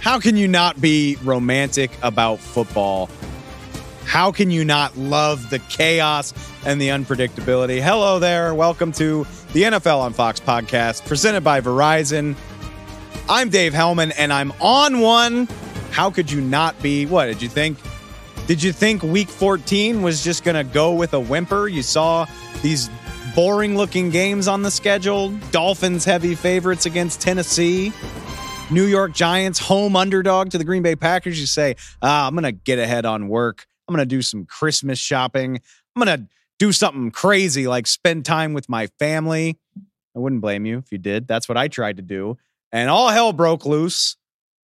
How can you not be romantic about football? How can you not love the chaos and the unpredictability? Hello there. Welcome to the NFL on Fox podcast presented by Verizon. I'm Dave Helman and I'm on one. How could you not be? What did you think? Did you think week 14 was just going to go with a whimper? You saw these boring looking games on the schedule, Dolphins heavy favorites against Tennessee. New York Giants home underdog to the Green Bay Packers. You say, ah, I'm going to get ahead on work. I'm going to do some Christmas shopping. I'm going to do something crazy like spend time with my family. I wouldn't blame you if you did. That's what I tried to do. And all hell broke loose.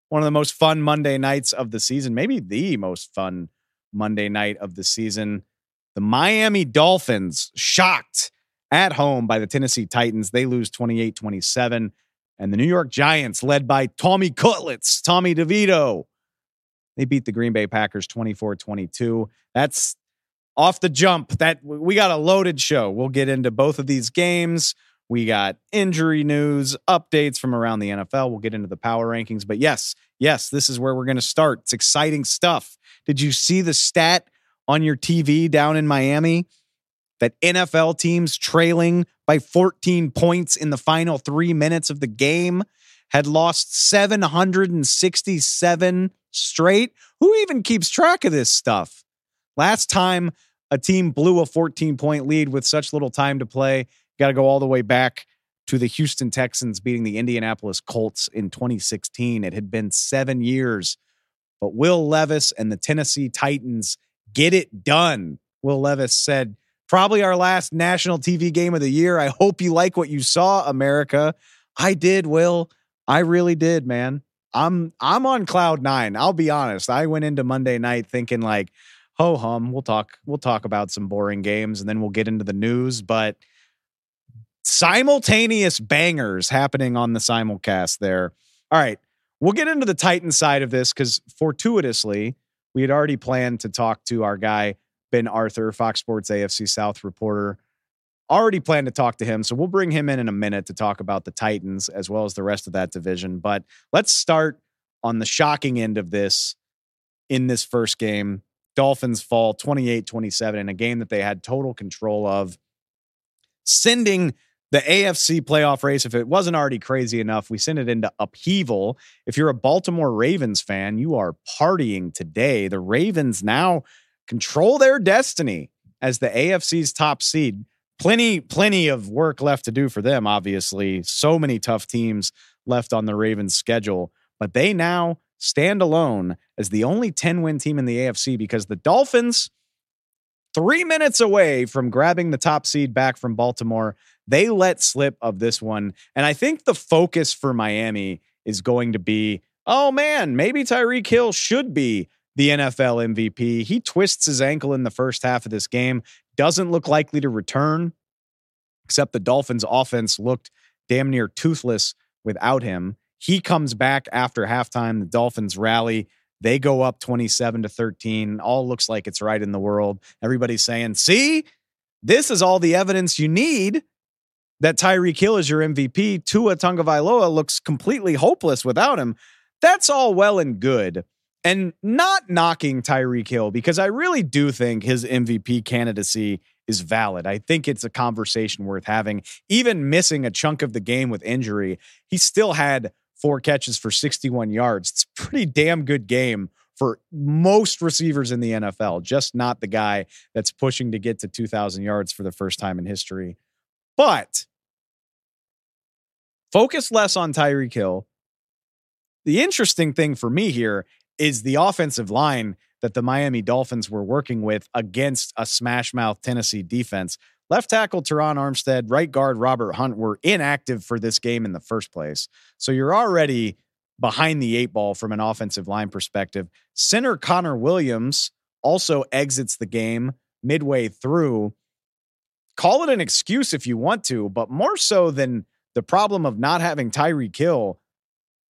One of the most fun Monday nights of the season, maybe the most fun Monday night of the season. The Miami Dolphins shocked at home by the Tennessee Titans. They lose 28 27 and the New York Giants, led by Tommy Cutlets, Tommy DeVito. They beat the Green Bay Packers 24 22. That's off the jump. That we got a loaded show. We'll get into both of these games. We got injury news, updates from around the NFL. We'll get into the power rankings. But yes, yes, this is where we're going to start. It's exciting stuff. Did you see the stat on your TV down in Miami that NFL teams trailing by 14 points in the final three minutes of the game had lost 767 straight. Who even keeps track of this stuff? Last time a team blew a 14 point lead with such little time to play, got to go all the way back to the Houston Texans beating the Indianapolis Colts in 2016. It had been seven years, but Will Levis and the Tennessee Titans get it done. Will Levis said, Probably our last national TV game of the year. I hope you like what you saw, America. I did, Will. I really did, man. I'm I'm on cloud nine. I'll be honest. I went into Monday night thinking like, ho hum, we'll talk, we'll talk about some boring games and then we'll get into the news. But simultaneous bangers happening on the simulcast there. All right. We'll get into the Titan side of this because fortuitously, we had already planned to talk to our guy Ben Arthur, Fox Sports AFC South reporter. Already planned to talk to him. So we'll bring him in in a minute to talk about the Titans as well as the rest of that division. But let's start on the shocking end of this in this first game. Dolphins fall 28 27 in a game that they had total control of, sending the AFC playoff race, if it wasn't already crazy enough, we send it into upheaval. If you're a Baltimore Ravens fan, you are partying today. The Ravens now control their destiny as the AFC's top seed. Plenty, plenty of work left to do for them, obviously. So many tough teams left on the Ravens' schedule, but they now stand alone as the only 10 win team in the AFC because the Dolphins, three minutes away from grabbing the top seed back from Baltimore, they let slip of this one. And I think the focus for Miami is going to be oh man, maybe Tyreek Hill should be the NFL MVP. He twists his ankle in the first half of this game, doesn't look likely to return, except the Dolphins' offense looked damn near toothless without him. He comes back after halftime. The Dolphins rally. They go up 27 to 13. All looks like it's right in the world. Everybody's saying, see, this is all the evidence you need that Tyreek Hill is your MVP. Tua Tagovailoa looks completely hopeless without him. That's all well and good and not knocking Tyreek Hill because I really do think his MVP candidacy is valid. I think it's a conversation worth having. Even missing a chunk of the game with injury, he still had four catches for 61 yards. It's a pretty damn good game for most receivers in the NFL, just not the guy that's pushing to get to 2,000 yards for the first time in history. But focus less on Tyreek Hill The interesting thing for me here is the offensive line that the Miami Dolphins were working with against a smash mouth Tennessee defense. Left tackle Terron Armstead, right guard Robert Hunt were inactive for this game in the first place. So you're already behind the eight ball from an offensive line perspective. Center Connor Williams also exits the game midway through. Call it an excuse if you want to, but more so than the problem of not having Tyreek Hill,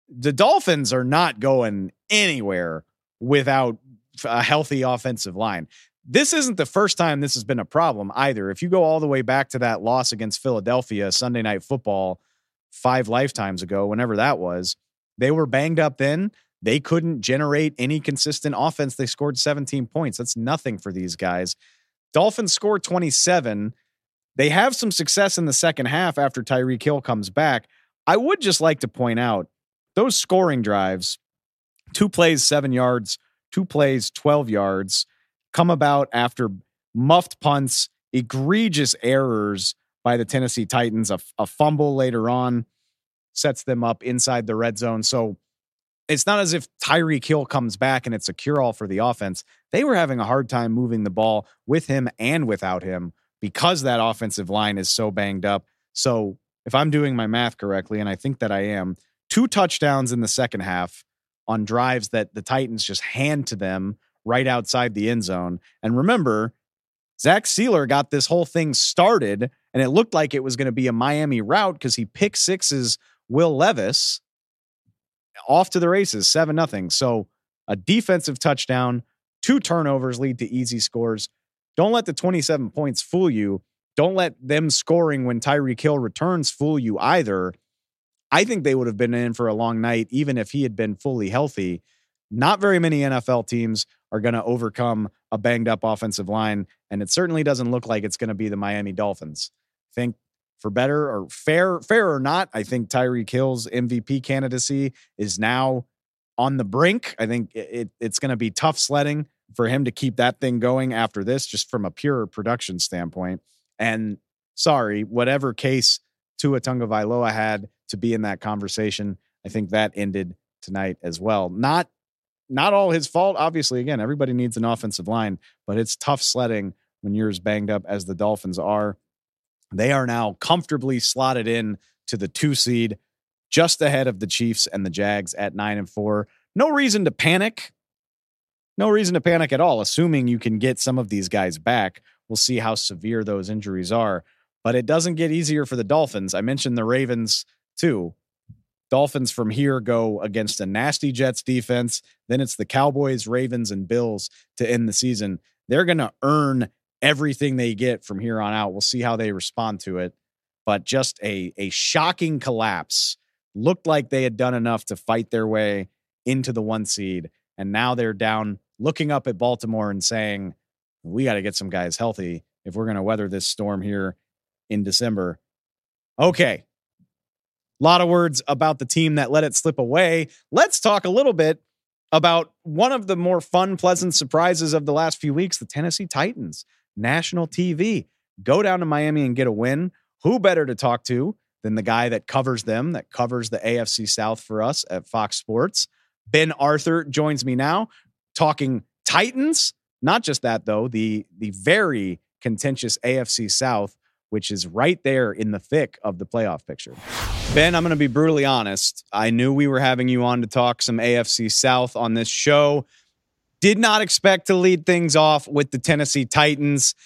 the Dolphins are not going anywhere without a healthy offensive line. This isn't the first time this has been a problem either. If you go all the way back to that loss against Philadelphia Sunday night football five lifetimes ago, whenever that was, they were banged up then. They couldn't generate any consistent offense. They scored 17 points. That's nothing for these guys. Dolphins score 27. They have some success in the second half after Tyreek Hill comes back. I would just like to point out those scoring drives, two plays, seven yards, two plays, 12 yards, come about after muffed punts, egregious errors by the Tennessee Titans, a, a fumble later on sets them up inside the red zone. So it's not as if Tyreek Hill comes back and it's a cure all for the offense. They were having a hard time moving the ball with him and without him because that offensive line is so banged up. So if I'm doing my math correctly, and I think that I am, two touchdowns in the second half on drives that the Titans just hand to them right outside the end zone. And remember, Zach Sieler got this whole thing started, and it looked like it was going to be a Miami route because he picked sixes Will Levis off to the races, 7 nothing. So a defensive touchdown, two turnovers lead to easy scores. Don't let the 27 points fool you. Don't let them scoring when Tyreek Hill returns fool you either. I think they would have been in for a long night, even if he had been fully healthy. Not very many NFL teams are going to overcome a banged up offensive line, and it certainly doesn't look like it's going to be the Miami Dolphins. I think for better or fair, fair or not, I think Tyreek Hill's MVP candidacy is now on the brink. I think it, it's going to be tough sledding for him to keep that thing going after this, just from a pure production standpoint. And sorry, whatever case Tua Tagovailoa had to be in that conversation, I think that ended tonight as well. Not not all his fault. Obviously, again, everybody needs an offensive line, but it's tough sledding when you're as banged up as the Dolphins are. They are now comfortably slotted in to the two seed, just ahead of the Chiefs and the Jags at nine and four. No reason to panic. No reason to panic at all, assuming you can get some of these guys back. We'll see how severe those injuries are. But it doesn't get easier for the Dolphins. I mentioned the Ravens too. Dolphins from here go against a nasty Jets defense. Then it's the Cowboys, Ravens, and Bills to end the season. They're going to earn everything they get from here on out. We'll see how they respond to it. But just a, a shocking collapse. Looked like they had done enough to fight their way into the one seed. And now they're down looking up at Baltimore and saying, we got to get some guys healthy if we're going to weather this storm here in December. Okay. A lot of words about the team that let it slip away. Let's talk a little bit about one of the more fun, pleasant surprises of the last few weeks the Tennessee Titans national TV. Go down to Miami and get a win. Who better to talk to than the guy that covers them, that covers the AFC South for us at Fox Sports? Ben Arthur joins me now talking Titans. Not just that though, the the very contentious AFC South, which is right there in the thick of the playoff picture. Ben, I'm going to be brutally honest. I knew we were having you on to talk some AFC South on this show. Did not expect to lead things off with the Tennessee Titans.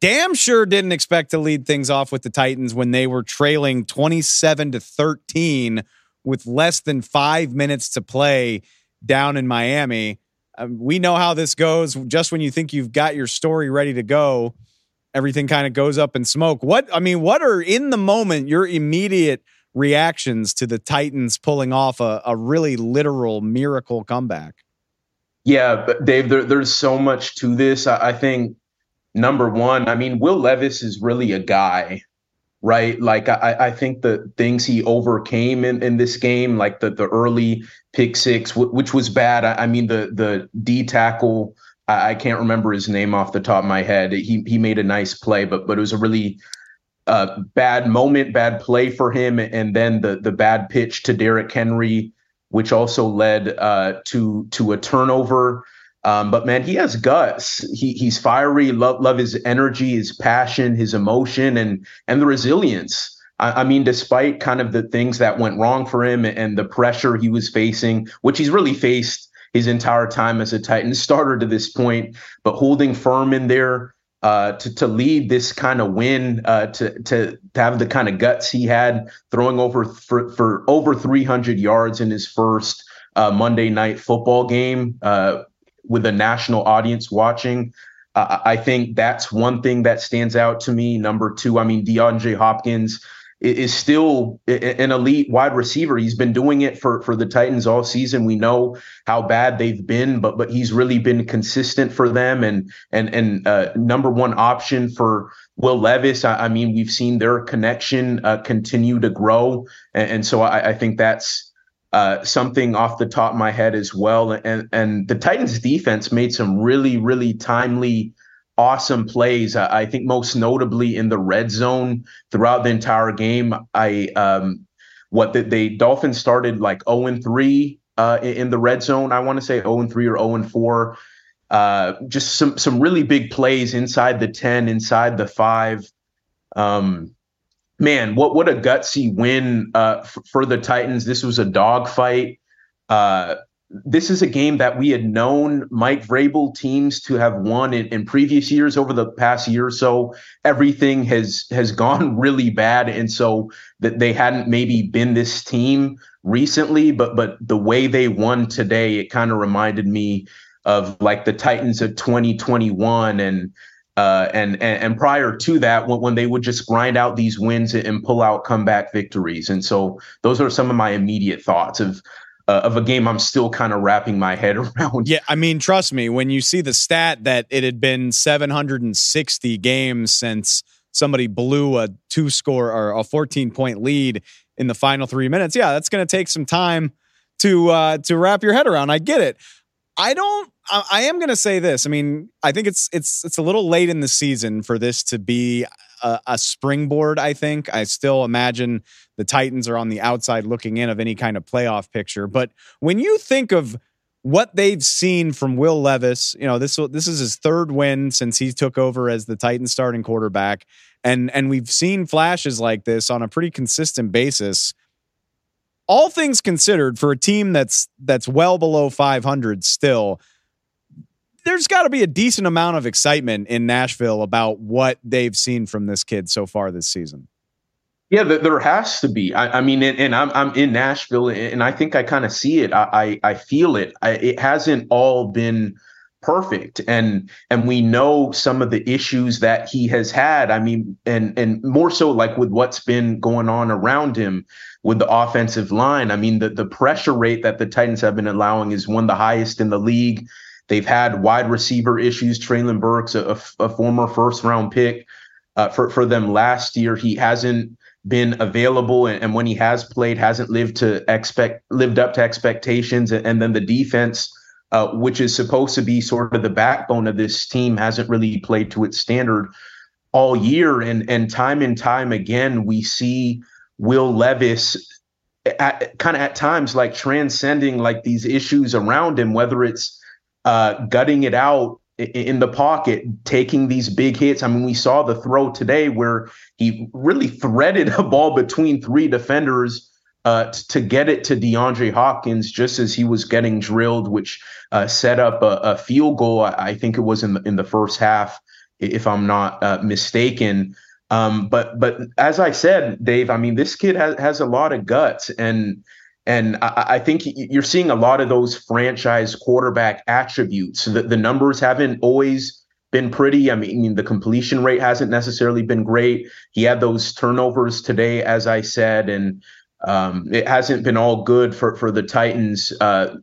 Damn sure didn't expect to lead things off with the Titans when they were trailing 27 to 13 with less than five minutes to play down in Miami. Um, we know how this goes. Just when you think you've got your story ready to go, everything kind of goes up in smoke. What I mean, what are in the moment your immediate reactions to the Titans pulling off a, a really literal miracle comeback? Yeah, Dave, there, there's so much to this. I, I think number one, I mean, Will Levis is really a guy, right? Like I, I think the things he overcame in, in this game, like the the early pick six, w- which was bad. I, I, mean, the the D tackle, I, I, can't remember his name off the top of my head. He he made a nice play, but but it was a really uh, bad moment, bad play for him, and then the the bad pitch to Derrick Henry which also led uh, to to a turnover. Um, but man, he has guts. He he's fiery. Love love his energy, his passion, his emotion, and and the resilience. I, I mean, despite kind of the things that went wrong for him and the pressure he was facing, which he's really faced his entire time as a Titan starter to this point, but holding firm in there uh, to to lead this kind of win, uh, to to to have the kind of guts he had, throwing over for, for over 300 yards in his first uh, Monday night football game uh, with a national audience watching. I think that's one thing that stands out to me. Number two, I mean, DeAndre Hopkins is still an elite wide receiver. He's been doing it for for the Titans all season. We know how bad they've been, but but he's really been consistent for them and and and uh, number one option for Will Levis. I, I mean, we've seen their connection uh, continue to grow, and, and so I, I, think that's. Uh, something off the top of my head as well, and and the Titans defense made some really really timely awesome plays. I, I, think most notably in the red zone throughout the entire game. I um, what the, they Dolphins started like 0 and 3 uh, in, the red zone. I want to say 0 and 3 or 0 and 4. Uh, just some some really big plays inside the 10, inside the five. Um, man, what what a gutsy win uh, f- for the Titans. This was a dogfight. Uh, this is a game that we had known Mike Vrabel teams to have won in, in, previous years. Over the past year or so, everything has has gone really bad, and so that they hadn't maybe been this team recently. But but the way they won today, it kind of reminded me of like the Titans of 2021 and. Uh, and, and, and prior to that, when, when they would just grind out these wins and pull out comeback victories, and so those are some of my immediate thoughts of uh, of a game I'm still kind of wrapping my head around. Yeah, I mean, trust me, when you see the stat that it had been 760 games since somebody blew a two score or a 14 point lead in the final three minutes, yeah, that's going to take some time to uh, to wrap your head around. I get it. I don't. I, I am going to say this. I mean, I think it's it's it's a little late in the season for this to be a, a, springboard. I think I still imagine the Titans are on the outside looking in of any kind of playoff picture. But when you think of what they've seen from Will Levis, you know this this is his third win since he took over as the Titans starting quarterback, and and we've seen flashes like this on a pretty consistent basis. All things considered, for a team that's that's well below 500 still, there's got to be a decent amount of excitement in Nashville about what they've seen from this kid so far this season. Yeah, there has to be. I, I mean, and, and, I'm I'm in Nashville, and I think I kind of see it. I I, I feel it. I, it hasn't all been perfect, and and we know some of the issues that he has had. I mean, and and more so like with what's been going on around him with the offensive line. I mean, the the pressure rate that the Titans have been allowing is one of the highest in the league. They've had wide receiver issues. Treylon Burks, a, a former first round pick uh, for for them last year, he hasn't been available, and, and, when he has played, hasn't lived to expect lived up to expectations. And, and then the defense, uh, which is supposed to be sort of the backbone of this team, hasn't really played to its standard all year. And and time and time again, we see Will Levis at, kind of at times like transcending like these issues around him, whether it's uh, gutting it out in the pocket, taking these big hits. I mean, we saw the throw today where he really threaded a ball between three defenders uh, to get it to DeAndre Hopkins just as he was getting drilled, which uh, set up a, a, field goal. I think it was in the, in the first half, if I'm not uh, mistaken. Um, but but as I said, Dave, I mean, this kid has has a lot of guts, and and I, I, think you're seeing a lot of those franchise quarterback attributes. The, the numbers haven't always been pretty. I mean, the completion rate hasn't necessarily been great. He had those turnovers today, as I said, and um, it hasn't been all good for for the Titans uh,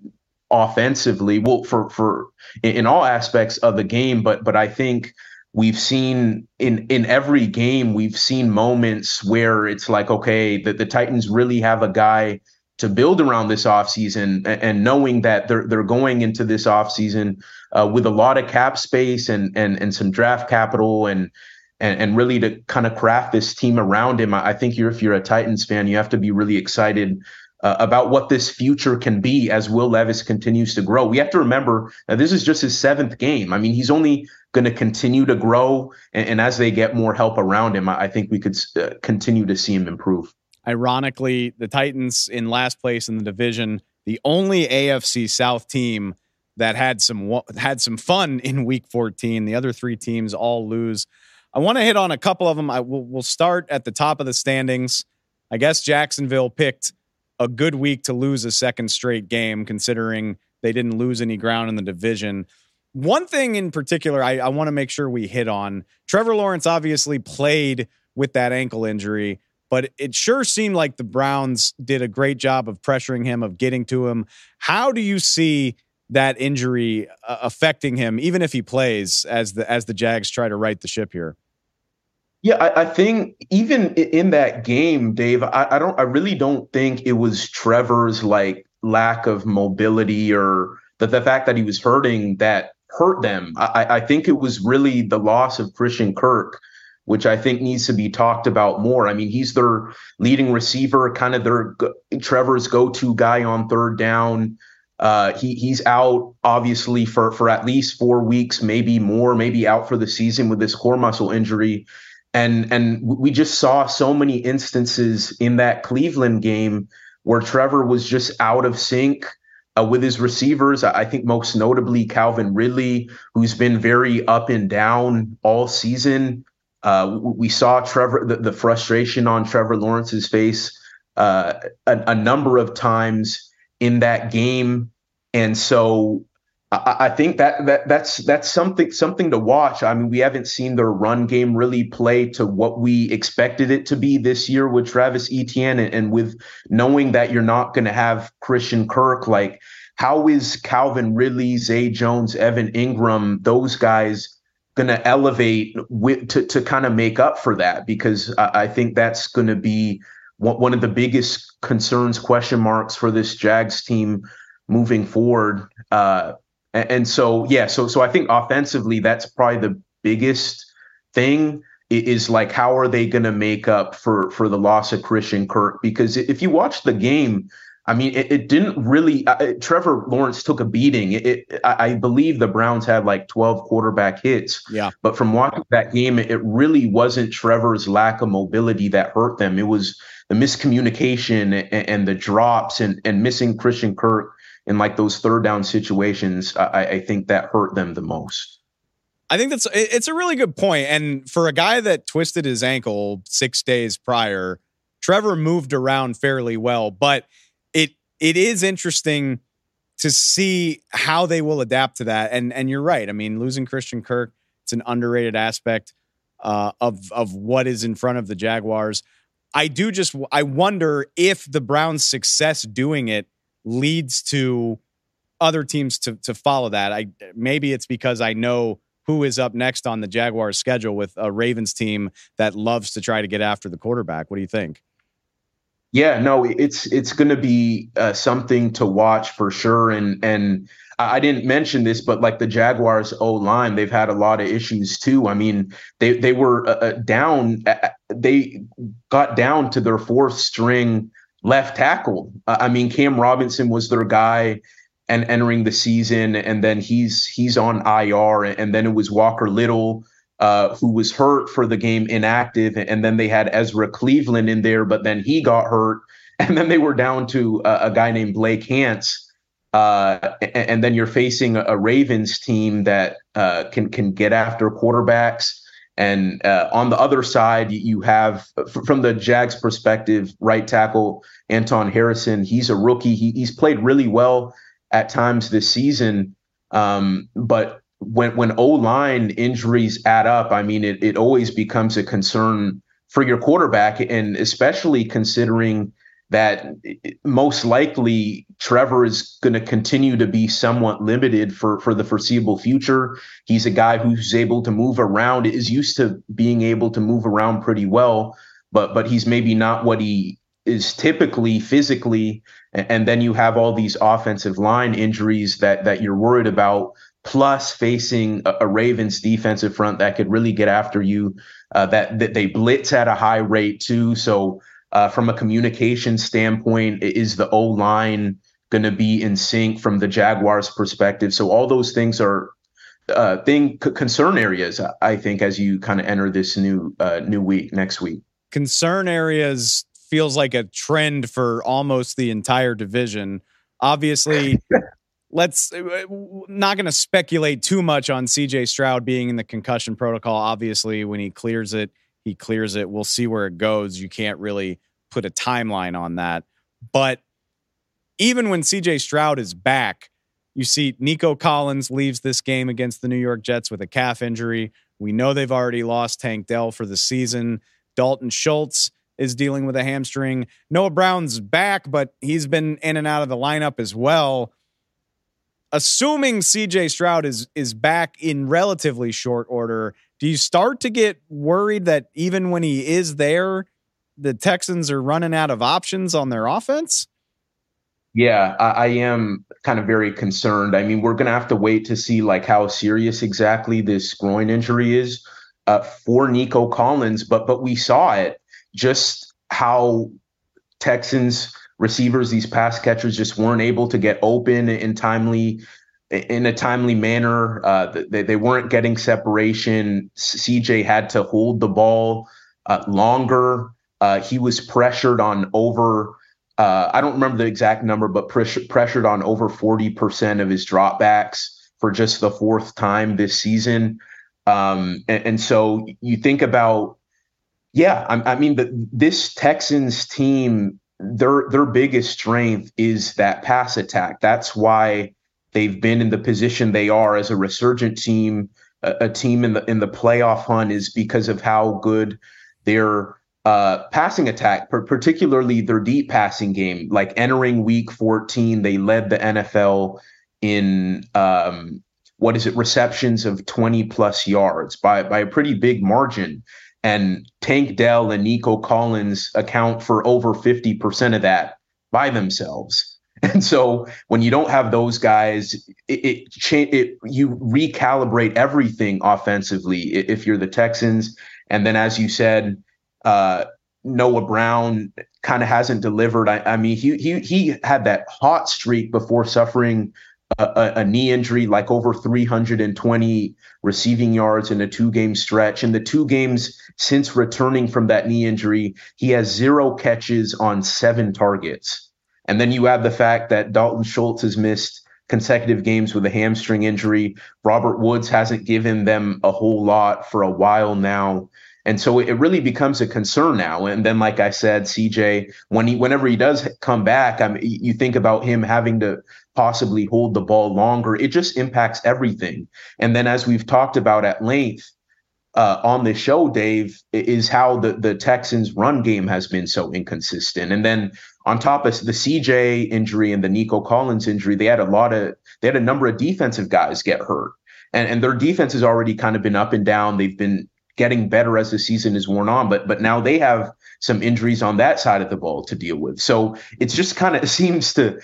offensively. Well, for for in all aspects of the game, but but I think we've seen in in every game we've seen moments where it's like okay the Titans really have a guy to build around this offseason and, knowing that they're they're going into this offseason uh, with a lot of cap space and and and some draft capital and and, and really to kind of craft this team around him. I think you're if you're a Titans fan, you have to be really excited uh, about what this future can be as Will Levis continues to grow. We have to remember that this is just his seventh game. I mean, he's only going to continue to grow, and, and, as they get more help around him, I, think we could uh, continue to see him improve. Ironically, the Titans in last place in the division, the only AFC South team that had some had some fun in Week 14. The other three teams all lose. I want to hit on a couple of them. I will we'll start at the top of the standings. I guess Jacksonville picked a good week to lose a second straight game, considering they didn't lose any ground in the division. One thing in particular, I, I want to make sure we hit on Trevor Lawrence obviously played with that ankle injury, but it sure seemed like the Browns did a great job of pressuring him, of getting to him. How do you see that injury uh, affecting him, even if he plays, as the as the Jags try to right the ship here? Yeah, I, I, think even in that game, Dave, I, I, don't, I really don't think it was Trevor's like lack of mobility or the, the fact that he was hurting that hurt them. I, I think it was really the loss of Christian Kirk, which I think needs to be talked about more. I mean, he's their leading receiver, kind of their Trevor's go-to guy on third down. Uh, he he's out obviously for for at least four weeks, maybe more, maybe out for the season with this core muscle injury and and we just saw so many instances in that Cleveland game where Trevor was just out of sync uh, with his receivers. I think most notably Calvin Ridley, who's been very up and down all season. Uh, we saw Trevor the, the, frustration on Trevor Lawrence's face uh, a, a number of times in that game, and so I, I think that that that's that's something something to watch. I mean, we haven't seen their run game really play to what we expected it to be this year with Travis Etienne, and, and with knowing that you're not going to have Christian Kirk. Like, how is Calvin Ridley, Zay Jones, Evan Engram, those guys? Going to elevate to to kind of make up for that because I, I think that's going to be one, one of the biggest concerns, question marks for this Jags team moving forward. Uh, and, and so yeah, so so I think offensively that's probably the biggest thing is like how are they going to make up for for the loss of Christian Kirk? Because if you watch the game, I mean, it, it didn't really. Uh, Trevor Lawrence took a beating. It, it, I believe the Browns had like twelve quarterback hits. Yeah. But from watching that game, it really wasn't Trevor's lack of mobility that hurt them. It was the miscommunication and, and the drops and and missing Christian Kirk in like those third down situations, I, I think that hurt them the most. I think that's it's a really good point. And for a guy that twisted his ankle six days prior, Trevor moved around fairly well. But it is interesting to see how they will adapt to that. And and you're right. I mean, losing Christian Kirk, it's an underrated aspect uh, of of what is in front of the Jaguars. I do just I wonder if the Browns' success doing it leads to other teams to to follow that. I maybe it's because I know who is up next on the Jaguars schedule with a Ravens team that loves to try to get after the quarterback. What do you think? Yeah, no, it's it's going to be uh, something to watch for sure. And and I didn't mention this, but like the Jaguars O line, they've had a lot of issues too. I mean, they they were uh, uh down, uh, they got down to their fourth string left tackle. Uh, I mean, Cam Robinson was their guy and entering the season, and then he's he's on IR, and then it was Walker Little. Uh, who was hurt for the game, inactive, and then they had Ezra Cleveland in there, but then he got hurt, and then they were down to a, a guy named Blake Hance, uh, and, and, then you're facing a, Ravens team that uh, can can get after quarterbacks. And uh, on the other side, you have, from the Jags' perspective, right tackle Anton Harrison. He's a rookie. He, he's played really well at times this season. Um, but when when O line injuries add up, I mean, it, it always becomes a concern for your quarterback, and especially considering that most likely Trevor is going to continue to be somewhat limited for for the foreseeable future. He's a guy who's able to move around, is used to being able to move around pretty well, but but he's maybe not what he is typically physically and then you have all these offensive line injuries that that you're worried about plus facing a, a Ravens defensive front that could really get after you uh, that, that they blitz at a high rate too so Uh, from a communication standpoint, is the O line going to be in sync from the Jaguars' perspective? So all those things are uh, thing concern areas. I think as you kind of enter this new uh, new week next week. Concern areas feels like a trend for almost the entire division. Obviously, let's uh, not going to speculate too much on CJ Stroud being in the concussion protocol. Obviously, when he clears it, he clears it. We'll see where it goes. You can't really put a timeline on that. But even when CJ Stroud is back, you see Nico Collins leaves this game against the New York Jets with a calf injury. We know they've already lost Tank Dell for the season. Dalton Schultz is dealing with a hamstring. Noah Brown's back, but he's been in and out of the lineup as well. Assuming CJ Stroud is is back in relatively short order, do you start to get worried that even when he is there, the Texans are running out of options on their offense? Yeah, I, I am kind of very concerned. I mean, we're going to have to wait to see like how serious exactly this groin injury is uh, for Nico Collins, but but we saw it just how Texans receivers, these pass catchers, just weren't able to get open in timely in a timely manner. Uh, they, they weren't getting separation. CJ had to hold the ball uh, longer. Uh, he was pressured on over. Uh, I don't remember the exact number, but pressure, pressured on over forty percent of his dropbacks for just the fourth time this season. Um, and, and so you think about yeah, I, I mean, the, this Texans team, their their biggest strength is that pass attack. That's why they've been in the position they are as a resurgent team, a, a team in the in the playoff hunt, is because of how good their uh, passing attack, particularly their deep passing game. Like entering Week 14, they led the NFL in um, what is it receptions of 20 plus yards by by a pretty big margin and Tank Dell and Nico Collins account for over 50% of that by themselves. And so when you don't have those guys, it, it, it you recalibrate everything offensively if you're the Texans. And then, as you said, uh, Noah Brown kind of hasn't delivered. I, I, mean, he he he had that hot streak before suffering a, a, knee injury, like over 320 receiving yards in a two game stretch. In the two games since returning from that knee injury, he has zero catches on seven targets. And then you add the fact that Dalton Schultz has missed consecutive games with a hamstring injury. Robert Woods hasn't given them a whole lot for a while now. And so it really becomes a concern now. And then, like I said, CJ, when he, whenever he does come back, I mean, you think about him having to possibly hold the ball longer. It just impacts everything. And then, as we've talked about at length uh, on the show, Dave, is how the the Texans' run game has been so inconsistent. And then on top of the CJ injury and the Nico Collins injury, they had a lot of they had a number of defensive guys get hurt. And, and their defense has already kind of been up and down. They've been getting better as the season is worn on. But but now they have some injuries on that side of the ball to deal with. So it's just kind of seems to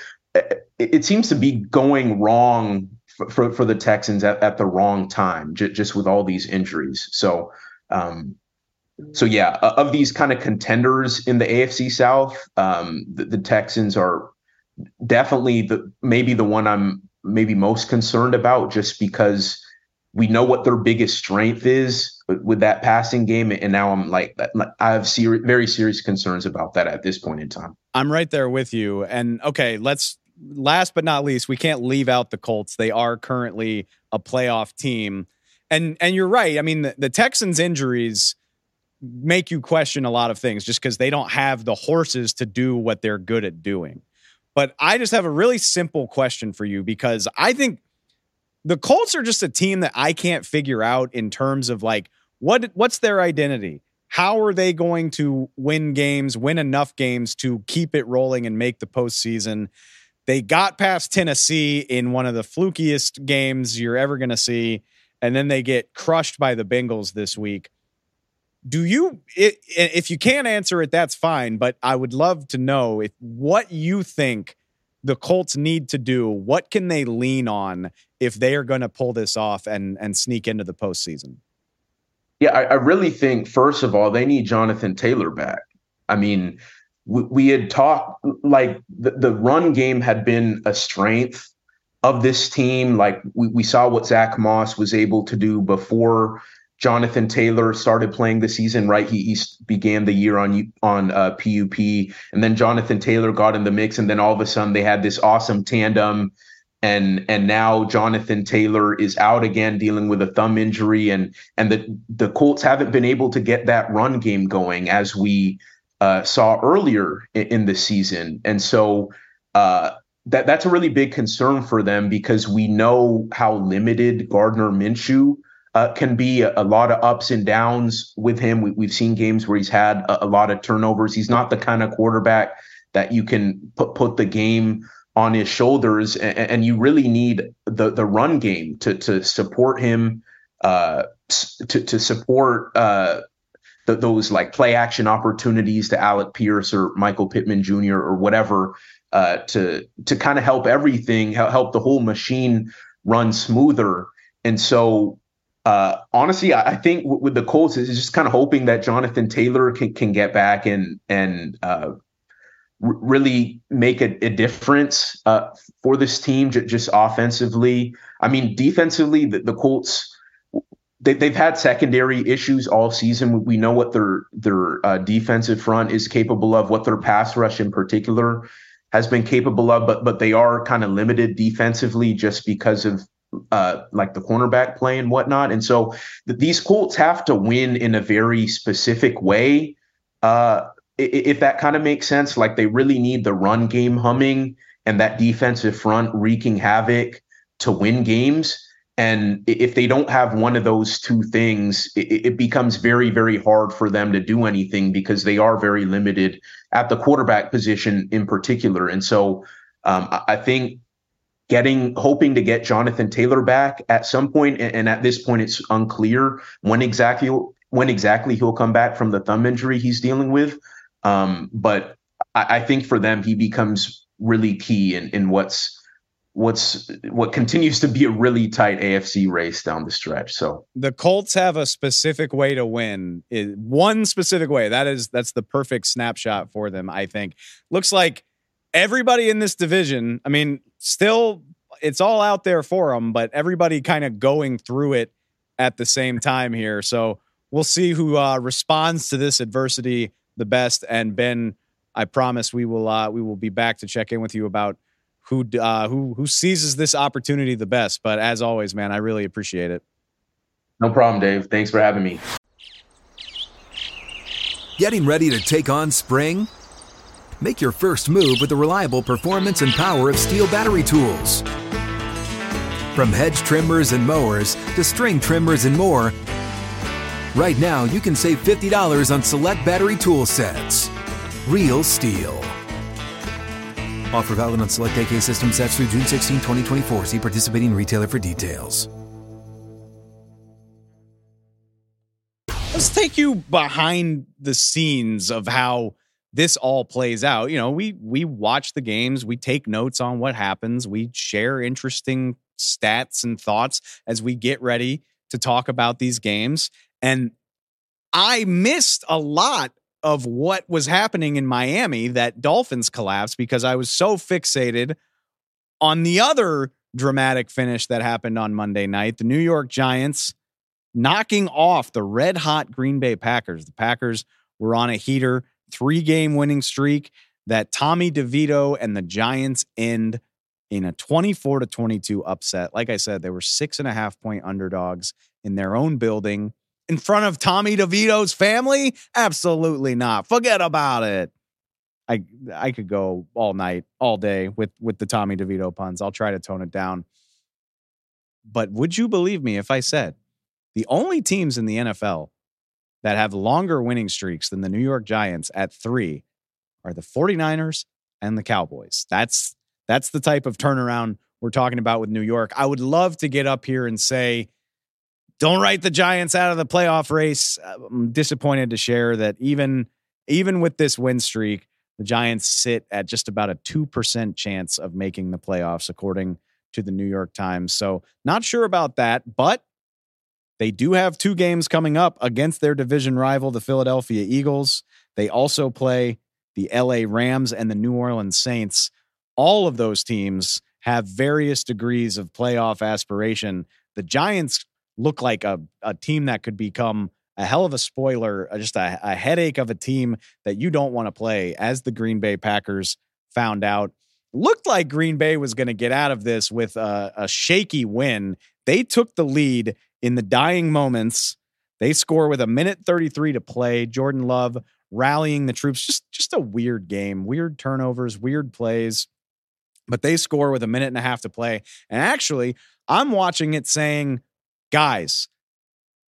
it seems to be going wrong for for, for the Texans at, at the wrong time, j- just with all these injuries. So. Um, so yeah, of these kind of contenders in the AFC South, um, the, the Texans are definitely the maybe the one I'm maybe most concerned about, just because we know what their biggest strength is with that passing game, and now I'm like, I have very serious concerns about that at this point in time. I'm right there with you. And okay, let's last but not least, we can't leave out the Colts. They are currently a playoff team, and and you're right. I mean, the, the Texans' injuries make you question a lot of things just because they don't have the horses to do what they're good at doing. But I just have a really simple question for you because I think the Colts are just a team that I can't figure out in terms of like what what's their identity? How are they going to win games, win enough games to keep it rolling and make the postseason? They got past Tennessee in one of the flukiest games you're ever going to see, and then they get crushed by the Bengals this week. Do you, if you can't answer it, that's fine. But I would love to know if what you think the Colts need to do. What can they lean on if they are going to pull this off and and sneak into the postseason? Yeah, I, I really think first of all they need Jonathan Taylor back. I mean, we, had talked like the, the run game had been a strength of this team. Like we, we saw what Zach Moss was able to do before Jonathan Taylor started playing the season, right? He, he began the year on on uh, PUP, and then Jonathan Taylor got in the mix, and then all of a sudden they had this awesome tandem, and and now Jonathan Taylor is out again dealing with a thumb injury, and and the the Colts haven't been able to get that run game going as we uh, saw earlier in, in, the season, and so. Uh, that that's a really big concern for them because we know how limited Gardner Minshew uh, can be a, a, lot of ups and downs with him. We, have seen games where he's had a, a, lot of turnovers. He's not the kind of quarterback that you can put put the game on his shoulders, and, and you really need the the run game to to support him, uh, to to support. Uh, those like play action opportunities to Alec Pierce or Michael Pittman Jr. or whatever uh, to to kind of help everything help the whole machine run smoother. And so uh, honestly, I, I think w- with the Colts is just kind of hoping that Jonathan Taylor can, can get back and and uh, r- really make a, a difference uh, for this team, j- just offensively. I mean, defensively, the, the Colts they, have had secondary issues all season. We know what their their uh, defensive front is capable of, what their pass rush in particular has been capable of, but but they are kind of limited defensively just because of uh, like the cornerback play and whatnot. And so th- these Colts have to win in a very specific way. Uh, if that kind of makes sense, like they really need the run game humming and that defensive front wreaking havoc to win games. And if they don't have one of those two things, it, it becomes very, very hard for them to do anything because they are very limited at the quarterback position in particular. And so um, I think getting hoping to get Jonathan Taylor back at some point, and, and at this point it's unclear when exactly when exactly he'll come back from the thumb injury he's dealing with. Um, but I, I, think for them he becomes really key in, in what's what's what continues to be a really tight AFC race down the stretch. So the Colts have a specific way to win. One specific way. That is that's the perfect snapshot for them, I think. Looks like everybody in this division, I mean, still it's all out there for them, but everybody kind of going through it at the same time here. So we'll see who uh, responds to this adversity the best. And Ben, I promise we will uh, we will be back to check in with you about who uh, who who seizes this opportunity the best. But as always, man, I really appreciate it. No problem, Dave. Thanks for having me. Getting ready to take on spring. Make your first move with the reliable performance and power of STIHL battery tools. From hedge trimmers and mowers to string trimmers and more, right now you can save $50 on select battery tool sets. Real STIHL. Offer valid on select AK system sets through June 16, 2024. See participating retailer for details. Let's take you behind the scenes of how this all plays out. You know, we we watch the games, we take notes on what happens, we share interesting stats and thoughts as we get ready to talk about these games. And I missed a lot of what was happening in Miami that Dolphins collapse because I was so fixated on the other dramatic finish that happened on Monday night. The New York Giants knocking off the red hot Green Bay Packers. The Packers were on a heater three game winning streak that Tommy DeVito and the Giants end in a 24 to 22 upset. Like I said, they were six and a half point underdogs in their own building in front of Tommy DeVito's family. Absolutely not. Forget about it. I I could go all night, all day with with the Tommy DeVito puns. I'll try to tone it down. But would you believe me if I said the only teams in the NFL that have longer winning streaks than the New York Giants at three are the 49ers and the Cowboys. That's that's the type of turnaround we're talking about with New York. I would love to get up here and say, don't write the Giants out of the playoff race. Uh, I'm disappointed to share that even even with this win streak, the Giants sit at just about a 2% chance of making the playoffs, according to the New York Times. So, not sure about that, but they do have two games coming up against their division rival, the Philadelphia Eagles. They also play the LA Rams, and the New Orleans Saints. All of those teams have various degrees of playoff aspiration. The Giants look like a, a team that could become a hell of a spoiler, uh, just a, a headache of a team that you don't want to play, as the Green Bay Packers found out. Looked like Green Bay was going to get out of this with a, a shaky win. They took the lead in the dying moments. They score with a minute 33 to play. Jordan Love rallying the troops. Just just a weird game. Weird turnovers, weird plays. But they score with a minute and a half to play. And actually, I'm watching it saying, guys,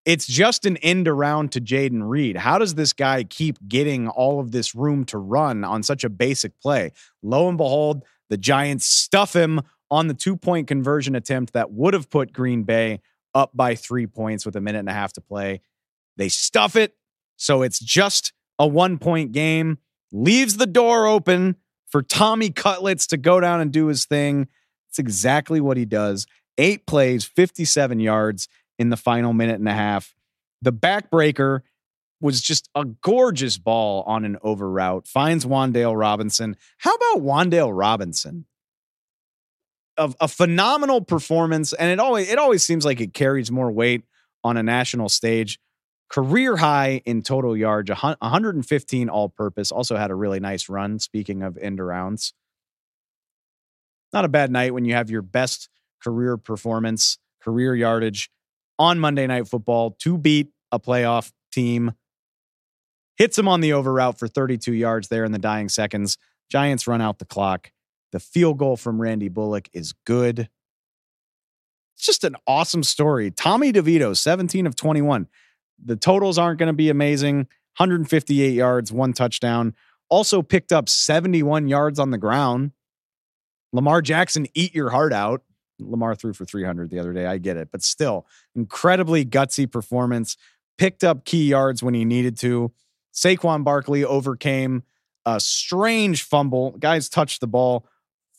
it's just an end around to Jayden Reed. How does this guy keep getting all of this room to run on such a basic play? Lo and behold, the Giants stuff him on the two point conversion attempt that would have put Green Bay up by three points with a minute and a half to play. They stuff it. So it's just a one point game, leaves the door open for Tommy Cutlets to go down and do his thing. It's exactly what he does. Eight plays, 57 yards in the final minute and a half. The backbreaker was just a gorgeous ball on an over route. Finds Wan'Dale Robinson. How about Wan'Dale Robinson? A, a phenomenal performance, and it always it always seems like it carries more weight on a national stage. Career high in total yards, 115 all purpose. Also had a really nice run. Speaking of end arounds, not a bad night when you have your best career performance, career yardage on Monday Night Football to beat a playoff team. Hits him on the over route for 32 yards there in the dying seconds. Giants run out the clock. The field goal from Randy Bullock is good. It's just an awesome story. Tommy DeVito, 17 of 21. The totals aren't going to be amazing. 158 yards, one touchdown. Also picked up 71 yards on the ground. Lamar Jackson, eat your heart out. Lamar threw for 300 the other day. I get it, but still, incredibly gutsy performance. Picked up key yards when he needed to. Saquon Barkley overcame a strange fumble. Guys touched the ball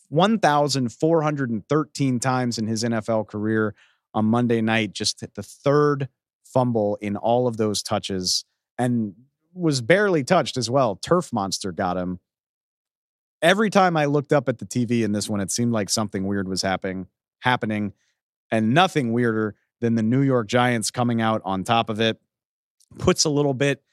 1,413 times in his NFL career on Monday night. Just the third fumble in all of those touches and was barely touched as well. Turf Monster got him. Every time I looked up at the TV in this one, it seemed like something weird was happening happening, and nothing weirder than the New York Giants coming out on top of it. Puts a little bit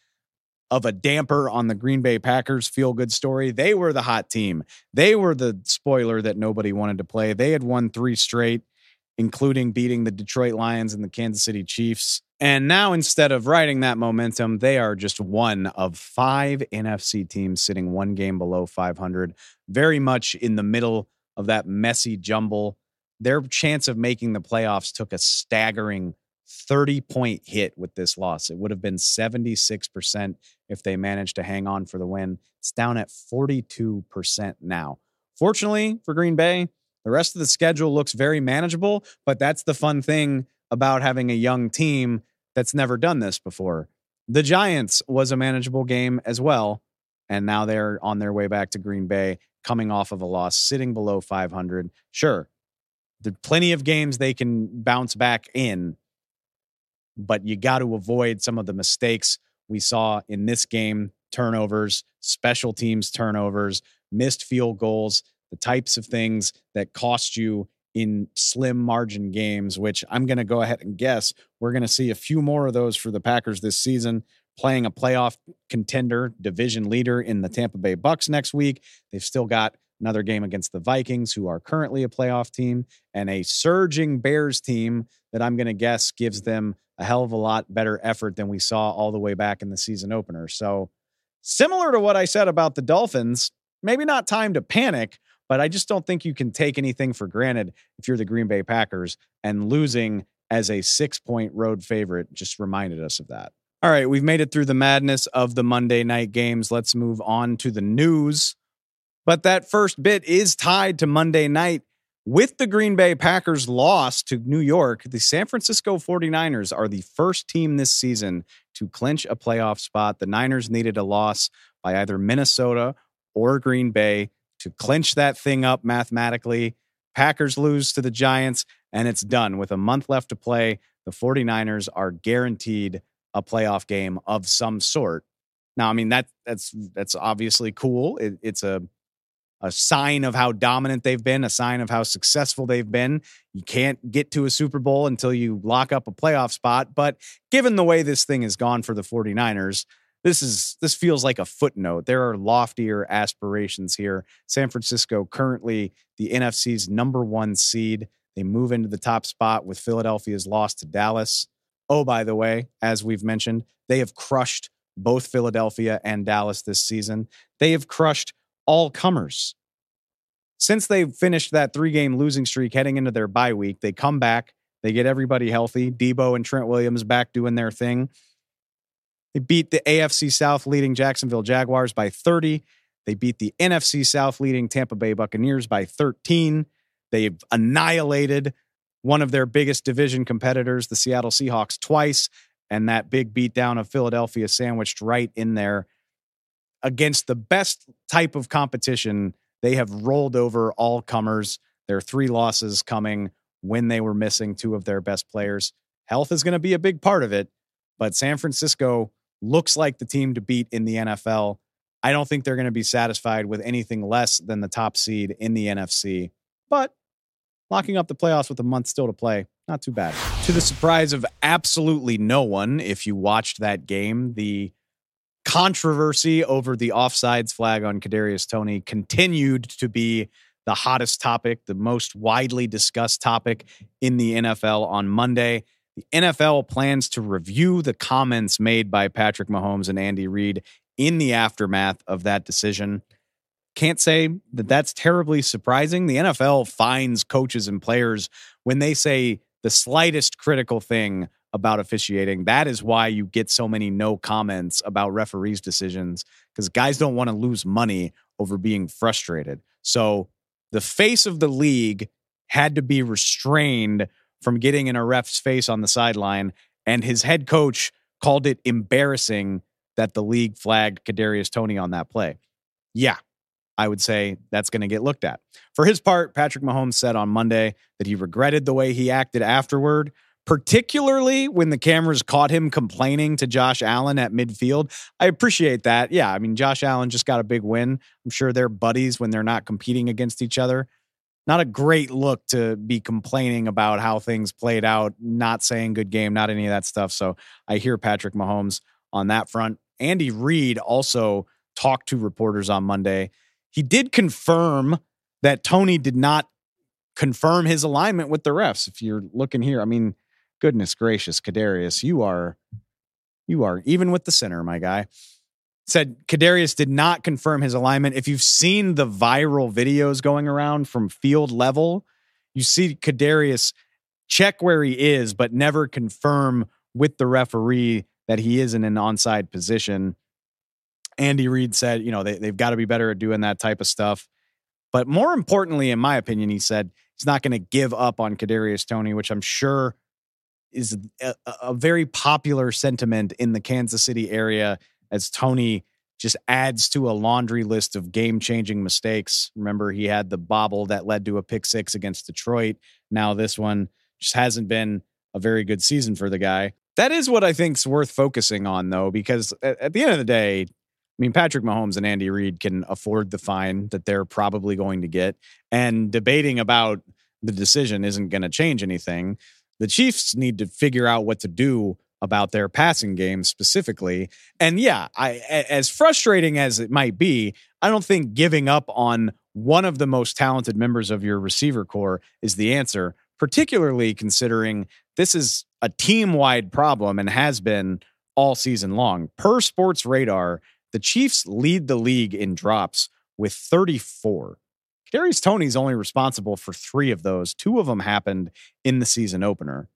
of a damper on the Green Bay Packers feel good story. They were the hot team. They were the spoiler that nobody wanted to play. They had won three straight, including beating the Detroit Lions and the Kansas City Chiefs. And now, instead of riding that momentum, they are just one of five NFC teams sitting one game below 500, very much in the middle of that messy jumble their chance of making the playoffs took a staggering 30 point hit with this loss. It would have been 76% if they managed to hang on for the win. It's down at 42% now. Fortunately for Green Bay, the rest of the schedule looks very manageable, but that's the fun thing about having a young team that's never done this before. The Giants was a manageable game as well, and now they're on their way back to Green Bay, coming off of a loss, sitting below 500. Sure, plenty of games they can bounce back in, but you got to avoid some of the mistakes we saw in this game turnovers, special teams turnovers, missed field goals, the types of things that cost you in slim margin games, which I'm going to go ahead and guess we're going to see a few more of those for the Packers this season. Playing a playoff contender, division leader in the Tampa Bay Bucks next week. They've still got another game against the Vikings, who are currently a playoff team, and a surging Bears team that I'm going to guess gives them a hell of a lot better effort than we saw all the way back in the season opener. So, similar to what I said about the Dolphins, maybe not time to panic, but I just don't think you can take anything for granted if you're the Green Bay Packers and losing as a six point road favorite just reminded us of that. All right, we've made it through the madness of the Monday night games. Let's move on to the news. But that first bit is tied to Monday night. With the Green Bay Packers loss to New York, the San Francisco 49ers are the first team this season to clinch a playoff spot. The Niners needed a loss by either Minnesota or Green Bay to clinch that thing up mathematically. Packers lose to the Giants, and it's done. With a month left to play, the 49ers are guaranteed a playoff game of some sort Now, I mean that that's that's obviously cool. It, it's a a sign of how dominant they've been, a sign of how successful they've been. You can't get to a Super Bowl until you lock up a playoff spot. But given the way this thing has gone for the 49ers, this is this feels like a footnote. There are loftier aspirations here. San Francisco currently the NFC's number one seed. They move into the top spot with Philadelphia's loss to Dallas. Oh, by the way, as we've mentioned, they have crushed both Philadelphia and Dallas this season. They have crushed all comers. Since they finished that three game losing streak heading into their bye week, they come back, they get everybody healthy. Deebo and Trent Williams back doing their thing. They beat the AFC South leading Jacksonville Jaguars by 30. They beat the NFC South leading Tampa Bay Buccaneers by 13. They've annihilated one of their biggest division competitors, the Seattle Seahawks, twice. And that big beatdown of Philadelphia sandwiched right in there against the best type of competition. They have rolled over all comers. Their three losses coming when they were missing two of their best players. Health is going to be a big part of it, but San Francisco looks like the team to beat in the NFL. I don't think they're going to be satisfied with anything less than the top seed in the NFC, but locking up the playoffs with a month still to play, not too bad. To the surprise of absolutely no one, if you watched that game, the controversy over the offsides flag on Kadarius Toney continued to be the hottest topic, the most widely discussed topic in the NFL on Monday. The NFL plans to review the comments made by Patrick Mahomes and Andy Reid in the aftermath of that decision. Can't say that that's terribly surprising. The NFL finds coaches and players when they say the slightest critical thing about officiating. That is why you get so many no comments about referees' decisions because guys don't want to lose money over being frustrated. So the face of the league had to be restrained from getting in a ref's face on the sideline, and his head coach called it embarrassing that the league flagged Kadarius Toney on that play. Yeah, I would say that's going to get looked at. For his part, Patrick Mahomes said on Monday that he regretted the way he acted afterward, particularly when the cameras caught him complaining to Josh Allen at midfield. I appreciate that. Yeah, I mean, Josh Allen just got a big win. I'm sure they're buddies when they're not competing against each other. Not a great look to be complaining about how things played out, not saying good game, not any of that stuff. So I hear Patrick Mahomes on that front. Andy Reid also talked to reporters on Monday. He did confirm that Toney did not confirm his alignment with the refs. If you're looking here, I mean, goodness gracious, Kadarius, you are you are even with the center, my guy. Said Kadarius did not confirm his alignment. If you've seen the viral videos going around from field level, you see Kadarius check where he is, but never confirm with the referee that he is in an onside position. Andy Reid said, you know, they, they've got to be better at doing that type of stuff. But more importantly, in my opinion, he said he's not going to give up on Kadarius Toney, which I'm sure is a, a, very popular sentiment in the Kansas City area as Toney just adds to a laundry list of game changing mistakes. Remember, he had the bobble that led to a pick six against Detroit. Now, this one just hasn't been a very good season for the guy. That is what I think's worth focusing on, though, because at, at the end of the day, I mean, Patrick Mahomes and Andy Reid can afford the fine that they're probably going to get. And debating about the decision isn't going to change anything. The Chiefs need to figure out what to do about their passing game specifically. And yeah, I as frustrating as it might be, I don't think giving up on one of the most talented members of your receiver corps is the answer, particularly considering this is a team-wide problem and has been all season long. Per Sportradar, the Chiefs lead the league in drops with 34. Kadarius Toney's only responsible for three of those. Two of them happened in the season opener.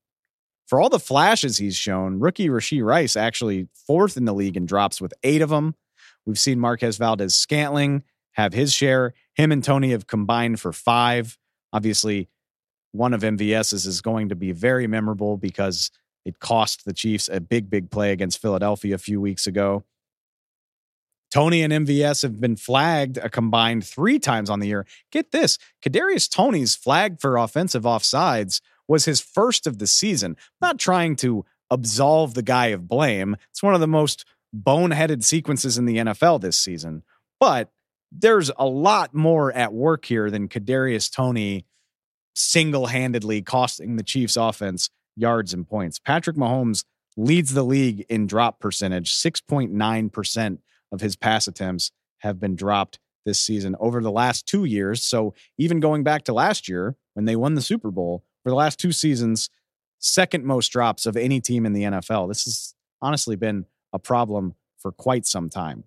For all the flashes he's shown, rookie Rashee Rice actually fourth in the league in drops with eight of them. We've seen Marquez Valdes-Scantling have his share. Him and Toney have combined for five. Obviously, one of MVS's is going to be very memorable because it cost the Chiefs a big, big play against Philadelphia a few weeks ago. Toney and MVS have been flagged a combined three times on the year. Get this Kadarius Toney's flagged for offensive offsides was his first of the season. not trying to absolve the guy of blame. It's one of the most boneheaded sequences in the NFL this season, but there's a lot more at work here than Kadarius Toney single-handedly costing the Chiefs offense yards and points. Patrick Mahomes leads the league in drop percentage. 6.9% of his pass attempts have been dropped this season over the last 2 years. So even going back to last year when they won the Super Bowl, for the last 2 seasons, second most drops of any team in the NFL. This has honestly been a problem for quite some time.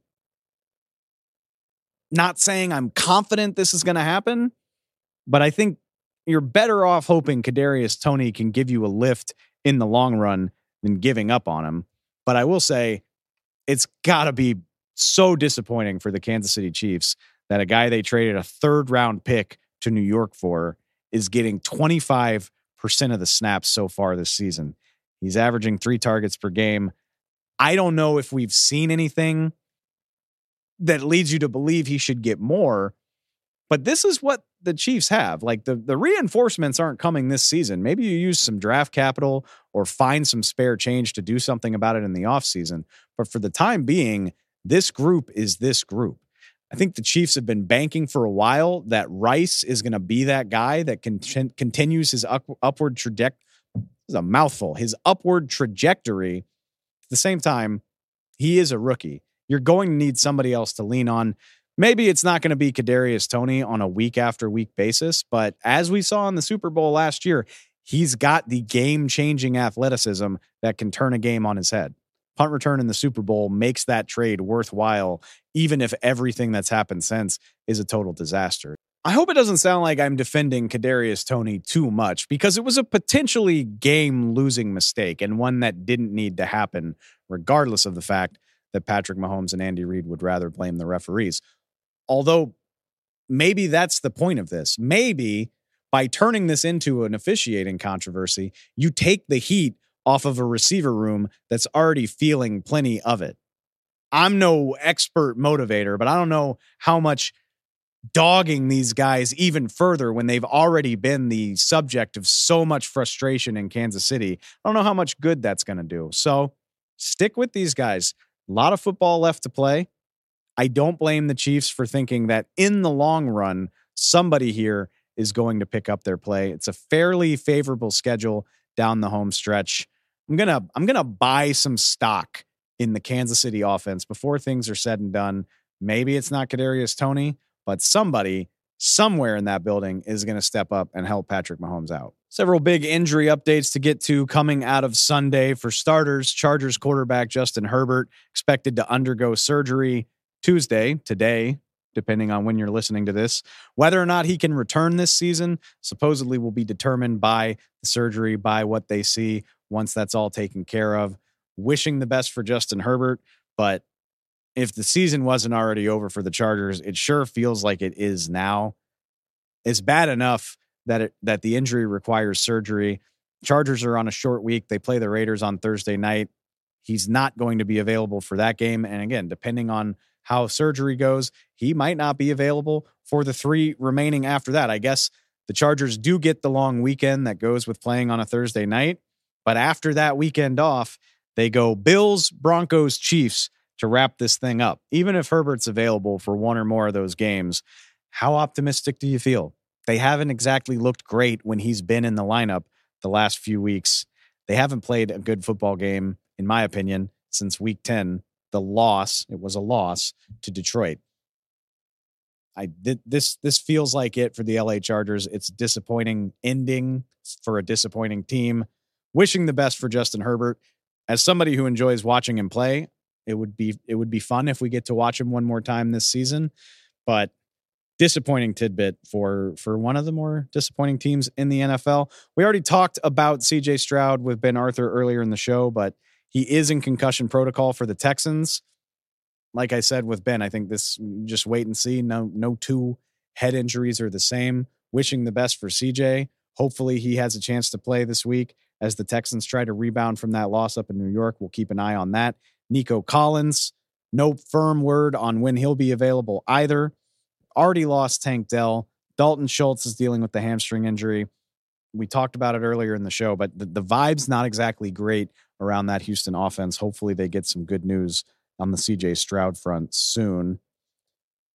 Not saying I'm confident this is going to happen, but I think you're better off hoping Kadarius Toney can give you a lift in the long run than giving up on him. But I will say it's got to be so disappointing for the Kansas City Chiefs that a guy they traded a third round pick to New York for is getting 25% of the snaps so far this season. He's averaging three targets per game. I don't know if we've seen anything that leads you to believe he should get more, but this is what the Chiefs have. Like the, the reinforcements aren't coming this season. Maybe you use some draft capital or find some spare change to do something about it in the offseason. But for the time being, this group is this group. I think the Chiefs have been banking for a while that Rice is going to be that guy that can, continues his up, upward trajectory. This is a mouthful. His upward trajectory at the same time, he is a rookie. You're going to need somebody else to lean on. Maybe it's not going to be Kadarius Toney on a week after week basis, but as we saw in the Super Bowl last year, he's got the game changing athleticism that can turn a game on his head. Punt return in the Super Bowl makes that trade worthwhile, even if everything that's happened since is a total disaster. I hope it doesn't sound like I'm defending Kadarius Toney too much because it was a potentially game losing mistake and one that didn't need to happen, regardless of the fact that Patrick Mahomes and Andy Reid would rather blame the referees. Although maybe that's the point of this. Maybe by turning this into an officiating controversy, you take the heat off of a receiver room that's already feeling plenty of it. I'm no expert motivator, but I don't know how much dogging these guys even further when they've already been the subject of so much frustration in Kansas City. I don't know how much good that's going to do. So stick with these guys. A lot of football left to play. I don't blame the Chiefs for thinking that in the long run, somebody here is going to pick up their play. It's a fairly favorable schedule down the home stretch. I'm going to I'm going to buy some stock in the Kansas City offense before things are said and done. Maybe it's not Kadarius Toney, but somebody somewhere in that building is going to step up and help Patrick Mahomes out. Several big injury updates to get to coming out of Sunday. For starters, Chargers quarterback Justin Herbert expected to undergo surgery Tuesday, today, depending on when you're listening to this. Whether or not he can return this season supposedly will be determined by the surgery, by what they see once that's all taken care of. Wishing the best for Justin Herbert, but if the season wasn't already over for the Chargers, it sure feels like it is now. It's bad enough that it, that the injury requires surgery. Chargers are on a short week. They play the Raiders on Thursday night. He's not going to be available for that game. And again, depending on how surgery goes, he might not be available for the three remaining after that. I guess the Chargers do get the long weekend that goes with playing on a Thursday night. But after that weekend off, they go Bills, Broncos, Chiefs to wrap this thing up. Even if Herbert's available for one or more of those games, how optimistic do you feel? They haven't exactly looked great when he's been in the lineup the last few weeks. They haven't played a good football game, in my opinion, since week 10. The loss, it was a loss to Detroit. I this this feels like it for the LA Chargers. It's disappointing ending for a disappointing team. Wishing the best for Justin Herbert. As somebody who enjoys watching him play, it would be it would be fun if we get to watch him one more time this season. But disappointing tidbit for for one of the more disappointing teams in the NFL. We already talked about CJ Stroud with Ben Arthur earlier in the show, but he is in concussion protocol for the Texans. Like I said with Ben, I think this just wait and see. No no two head injuries are the same. Wishing the best for CJ. Hopefully he has a chance to play this week as the Texans try to rebound from that loss up in New York. We'll keep an eye on that. Nico Collins, no firm word on when he'll be available either. Already lost Tank Dell. Dalton Schultz is dealing with the hamstring injury. We talked about it earlier in the show, but the, the vibe's not exactly great around that Houston offense. Hopefully, they get some good news on the CJ Stroud front soon.